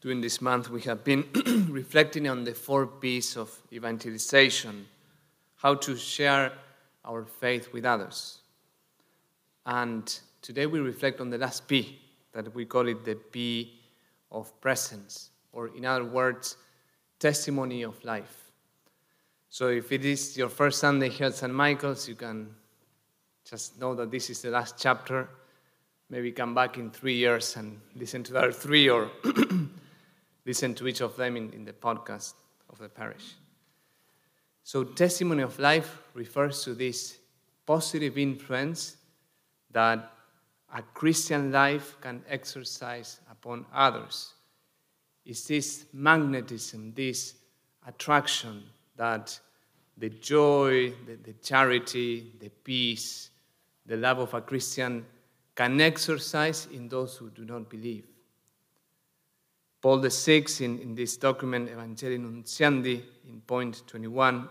During this month, we have been reflecting on the four P's of evangelization, how to share our faith with others. And today we reflect on the last P, that we call it the P of presence, or in other words, testimony of life. So if it is your first Sunday here at St. Michael's, you can just know that this is the last chapter. Maybe come back in three years and listen to the other three, or listen to each of them in, in the podcast of the parish. So, testimony of life refers to this positive influence that a Christian life can exercise upon others. It's this magnetism, this attraction that the joy, the, the charity, the peace, the love of a Christian can exercise in those who do not believe. Paul VI, in, in this document, Evangelii Nuntiandi, in point 21,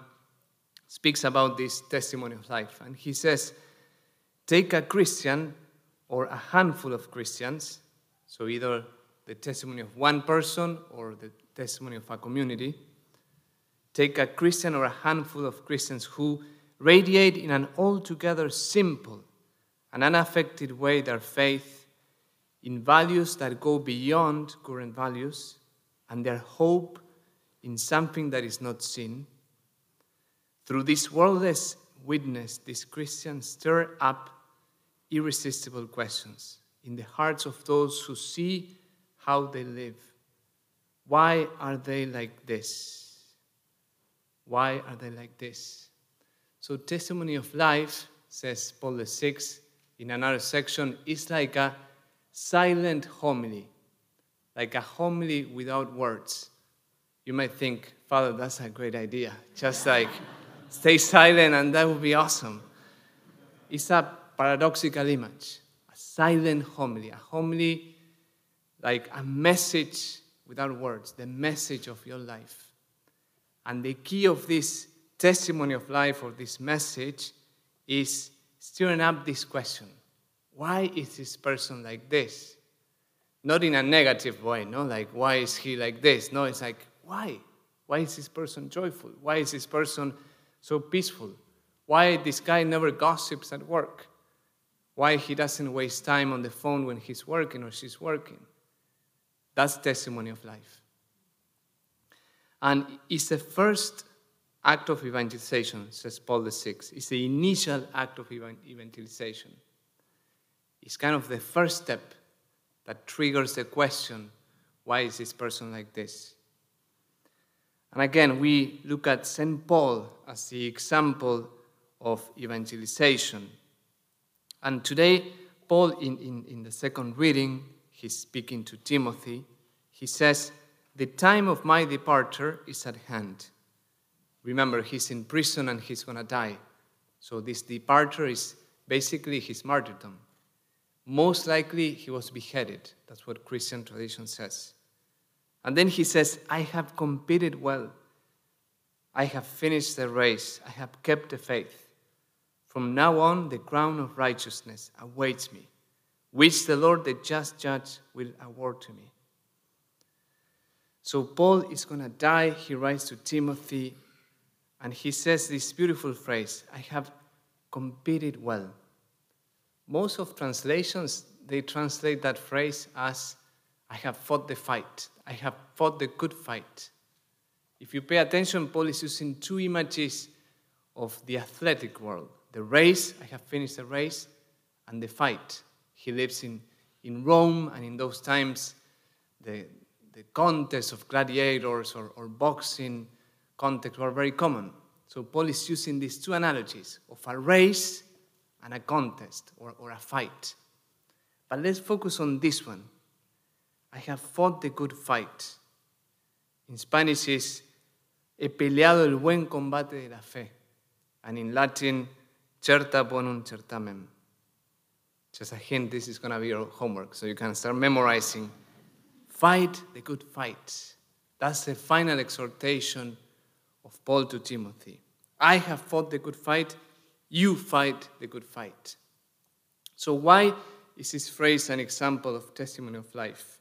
speaks about this testimony of life. And he says, Take a Christian or a handful of Christians, so either the testimony of one person or the testimony of a community. Take a Christian or a handful of Christians who radiate in an altogether simple and unaffected way their faith in values that go beyond current values and their hope in something that is not seen. Through this worldless witness, these Christians stir up irresistible questions in the hearts of those who see how they live. Why are they like this? Why are they like this? So, testimony of life, says Paul VI in another section, is like a silent homily, like a homily without words. You might think, Father, that's a great idea. Just like stay silent and that would be awesome. It's a paradoxical image, a silent homily, a homily like a message without words, the message of your life. And the key of this testimony of life or this message is stirring up this question why is this person like this? Not in a negative way, no, like, why is he like this? No, it's like, why? Why is this person joyful? Why is this person so peaceful? Why this guy never gossips at work? Why he doesn't waste time on the phone when he's working or she's working? That's testimony of life. And it's the first act of evangelization, says Paul VI. It's the initial act of evangelization is kind of the first step that triggers the question why is this person like this? And again, we look at St. Paul as the example of evangelization. And today, Paul, in, in, in the second reading, he's speaking to Timothy. He says, The time of my departure is at hand. Remember, he's in prison and he's going to die. So, this departure is basically his martyrdom. Most likely, he was beheaded. That's what Christian tradition says. And then he says, I have competed well. I have finished the race. I have kept the faith. From now on, the crown of righteousness awaits me, which the Lord, the just judge, will award to me. So Paul is going to die. He writes to Timothy, and he says this beautiful phrase I have competed well. Most of translations, they translate that phrase as, I have fought the fight. I have fought the good fight. If you pay attention, Paul is using two images of the athletic world the race, I have finished the race, and the fight. He lives in, in Rome, and in those times, the, the contests of gladiators or, or boxing contests were very common. So Paul is using these two analogies of a race and a contest or, or a fight. But let's focus on this one. I have fought the good fight. In Spanish is he peleado el buen combate de la fe. And in Latin, certa bonum certamen. Just a hint, this is going to be your homework, so you can start memorizing. Fight the good fight. That's the final exhortation of Paul to Timothy. I have fought the good fight. You fight the good fight. So, why is this phrase an example of testimony of life?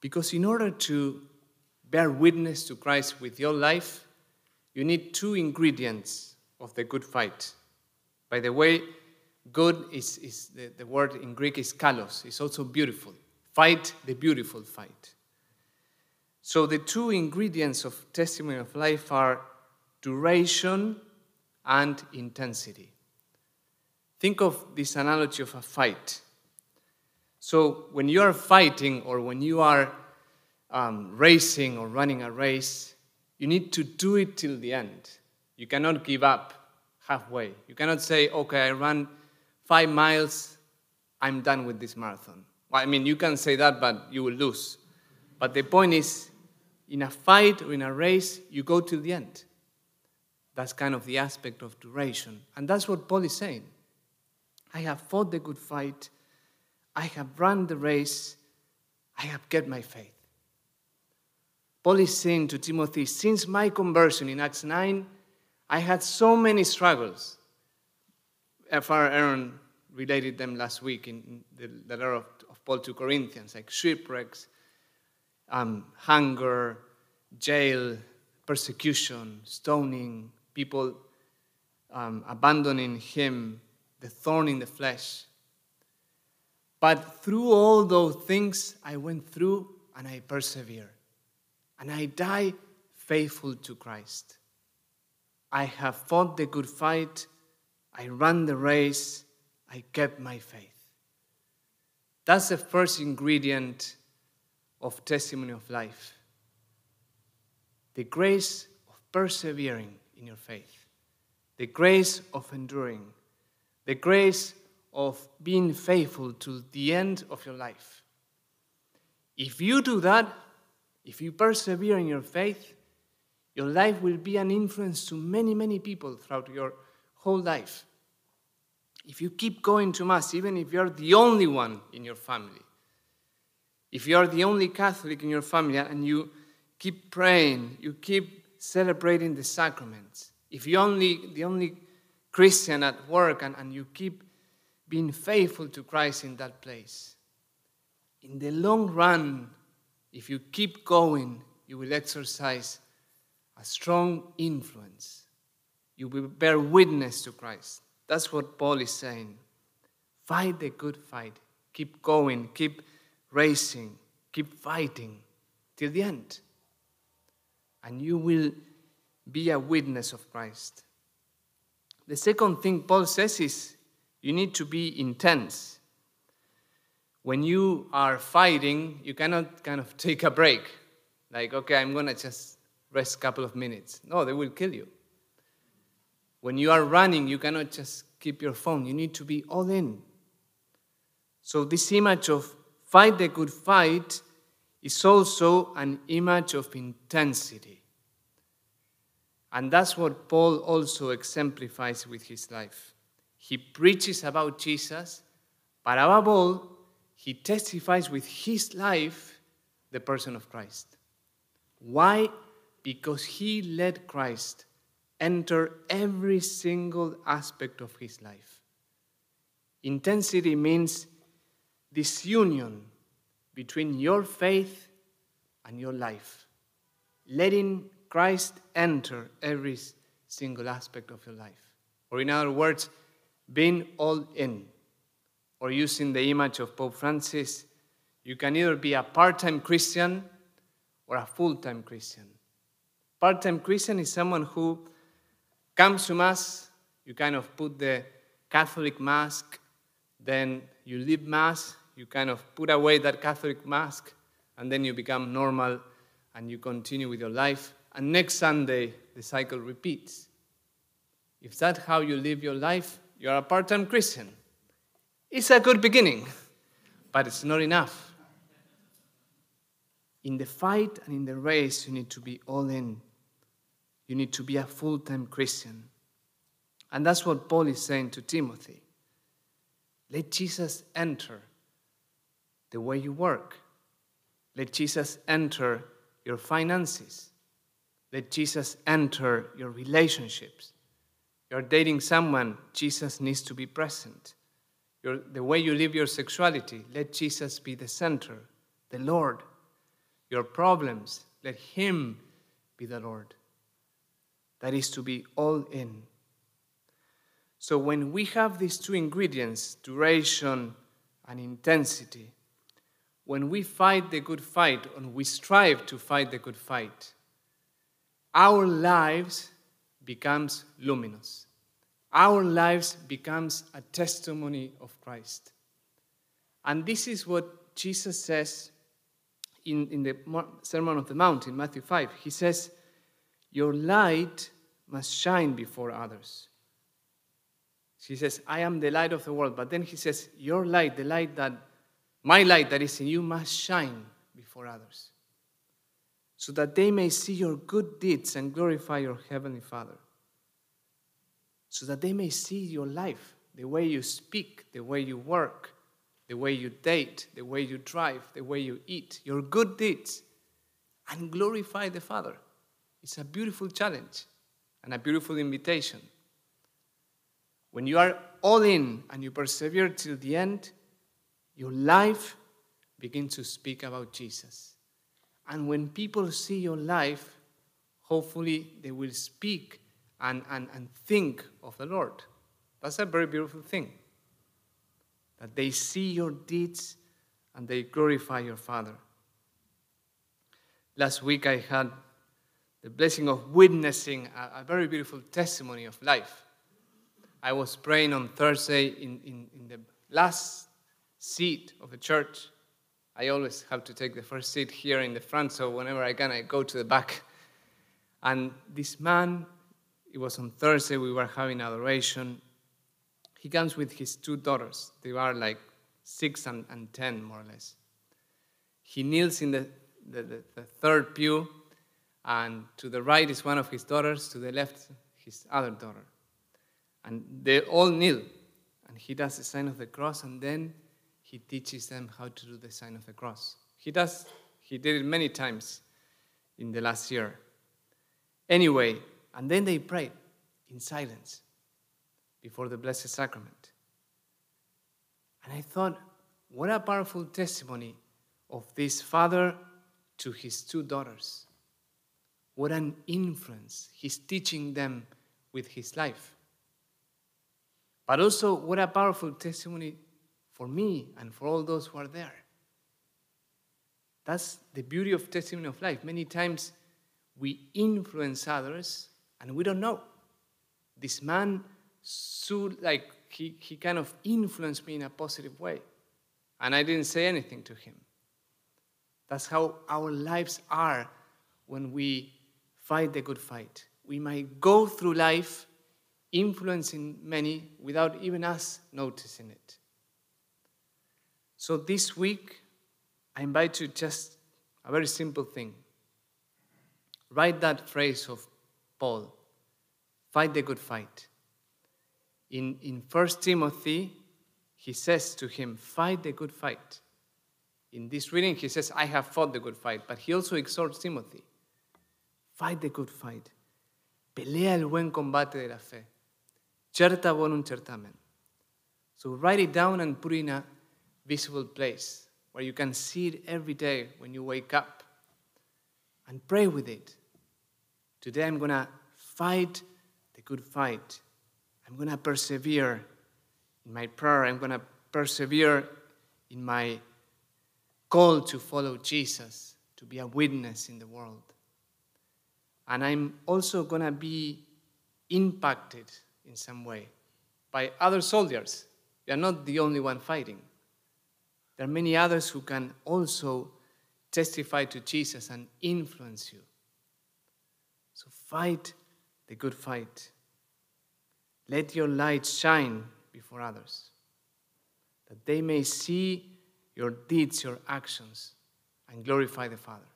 Because in order to bear witness to Christ with your life, you need two ingredients of the good fight. By the way, good is, is the, the word in Greek is kalos, it's also beautiful. Fight the beautiful fight. So the two ingredients of testimony of life are duration and intensity. Think of this analogy of a fight. So when you are fighting or when you are um, racing or running a race, you need to do it till the end. You cannot give up halfway. You cannot say, okay, I ran five miles, I'm done with this marathon. Well, I mean, you can say that, but you will lose. But the point is, in a fight or in a race, you go till the end. That's kind of the aspect of duration. And that's what Paul is saying. I have fought the good fight, I have run the race, I have kept my faith. Paul is saying to Timothy, since my conversion in Acts 9, I had so many struggles. Father Aaron related them last week in the letter of, of Paul to Corinthians, like shipwrecks, um, hunger, jail, persecution, stoning, people um, abandoning him, the thorn in the flesh. But through all those things, I went through and I persevered. And I die faithful to Christ. I have fought the good fight. I ran the race. I kept my faith. That's the first ingredient of testimony of life the grace of persevering in your faith, the grace of enduring, the grace of being faithful to the end of your life. If you do that, if you persevere in your faith, your life will be an influence to many, many people throughout your whole life. If you keep going to Mass, even if you're the only one in your family, if you're the only Catholic in your family and you keep praying, you keep celebrating the sacraments, if you're only the only Christian at work and, and you keep being faithful to Christ in that place, in the long run, if you keep going, you will exercise a strong influence. You will bear witness to Christ. That's what Paul is saying. Fight the good fight. Keep going. Keep racing. Keep fighting till the end. And you will be a witness of Christ. The second thing Paul says is you need to be intense. When you are fighting, you cannot kind of take a break. Like, okay, I'm going to just rest a couple of minutes. No, they will kill you. When you are running, you cannot just keep your phone. You need to be all in. So, this image of fight the good fight is also an image of intensity. And that's what Paul also exemplifies with his life. He preaches about Jesus, but above all, he testifies with his life the person of Christ. Why? Because he let Christ enter every single aspect of his life. Intensity means this union between your faith and your life, letting Christ enter every single aspect of your life. Or, in other words, being all in or using the image of Pope Francis, you can either be a part time Christian or a full time Christian. Part time Christian is someone who comes to Mass, you kind of put the Catholic mask, then you leave Mass, you kind of put away that Catholic mask, and then you become normal and you continue with your life. And next Sunday, the cycle repeats. If that's how you live your life, you're a part time Christian. It's a good beginning, but it's not enough. In the fight and in the race, you need to be all in. You need to be a full time Christian. And that's what Paul is saying to Timothy. Let Jesus enter the way you work. Let Jesus enter your finances. Let Jesus enter your relationships. You're dating someone, Jesus needs to be present your, the way you live your sexuality, let Jesus be the center, the Lord. your problems. Let Him be the Lord. That is to be all in. So when we have these two ingredients, duration and intensity, when we fight the good fight and we strive to fight the good fight, our lives becomes luminous. Our lives becomes a testimony of Christ. And this is what Jesus says in, in the Sermon of the Mount in Matthew 5. He says, Your light must shine before others. He says, I am the light of the world. But then he says, Your light, the light that, my light that is in you, must shine before others, so that they may see your good deeds and glorify your heavenly Father. So that they may see your life, the way you speak, the way you work, the way you date, the way you drive, the way you eat, your good deeds, and glorify the Father. It's a beautiful challenge and a beautiful invitation. When you are all in and you persevere till the end, your life begins to speak about Jesus. And when people see your life, hopefully they will speak and, and, and think of the Lord. That's a very beautiful thing that they see your deeds and they glorify your Father. Last week I had the blessing of witnessing a, a very beautiful testimony of life. I was praying on Thursday in, in, in the last seat of the church. I always have to take the first seat here in the front, so whenever I can, I go to the back. And this man, it was on Thursday, we were having adoration, he comes with his two daughters. They are like six and, and ten, more or less. He kneels in the, the, the, the third pew, and to the right is one of his daughters, to the left, his other daughter. And they all kneel, and he does the sign of the cross, and then he teaches them how to do the sign of the cross. He does, he did it many times in the last year. Anyway, and then they prayed in silence before the Blessed Sacrament. And I thought, what a powerful testimony of this father to his two daughters. What an influence he's teaching them with his life. But also, what a powerful testimony for me and for all those who are there. That's the beauty of testimony of life. Many times we influence others and we don't know. This man like he, he kind of influenced me in a positive way. And I didn't say anything to him. That's how our lives are when we fight the good fight. We might go through life influencing many without even us noticing it. So this week, I invite you just a very simple thing. Write that phrase of Paul fight the good fight in, in 1 Timothy, he says to him, Fight the good fight. In this reading, he says, I have fought the good fight, but he also exhorts Timothy, Fight the good fight. Pelea el buen combate de la fe. Certa bonum certamen. So write it down and put in a visible place where you can see it every day when you wake up and pray with it. Today I'm going to fight the good fight I'm going to persevere in my prayer. I'm going to persevere in my call to follow Jesus, to be a witness in the world. And I'm also going to be impacted in some way by other soldiers. You're not the only one fighting. There are many others who can also testify to Jesus and influence you. So fight the good fight. Let your light shine before others, that they may see your deeds, your actions, and glorify the Father.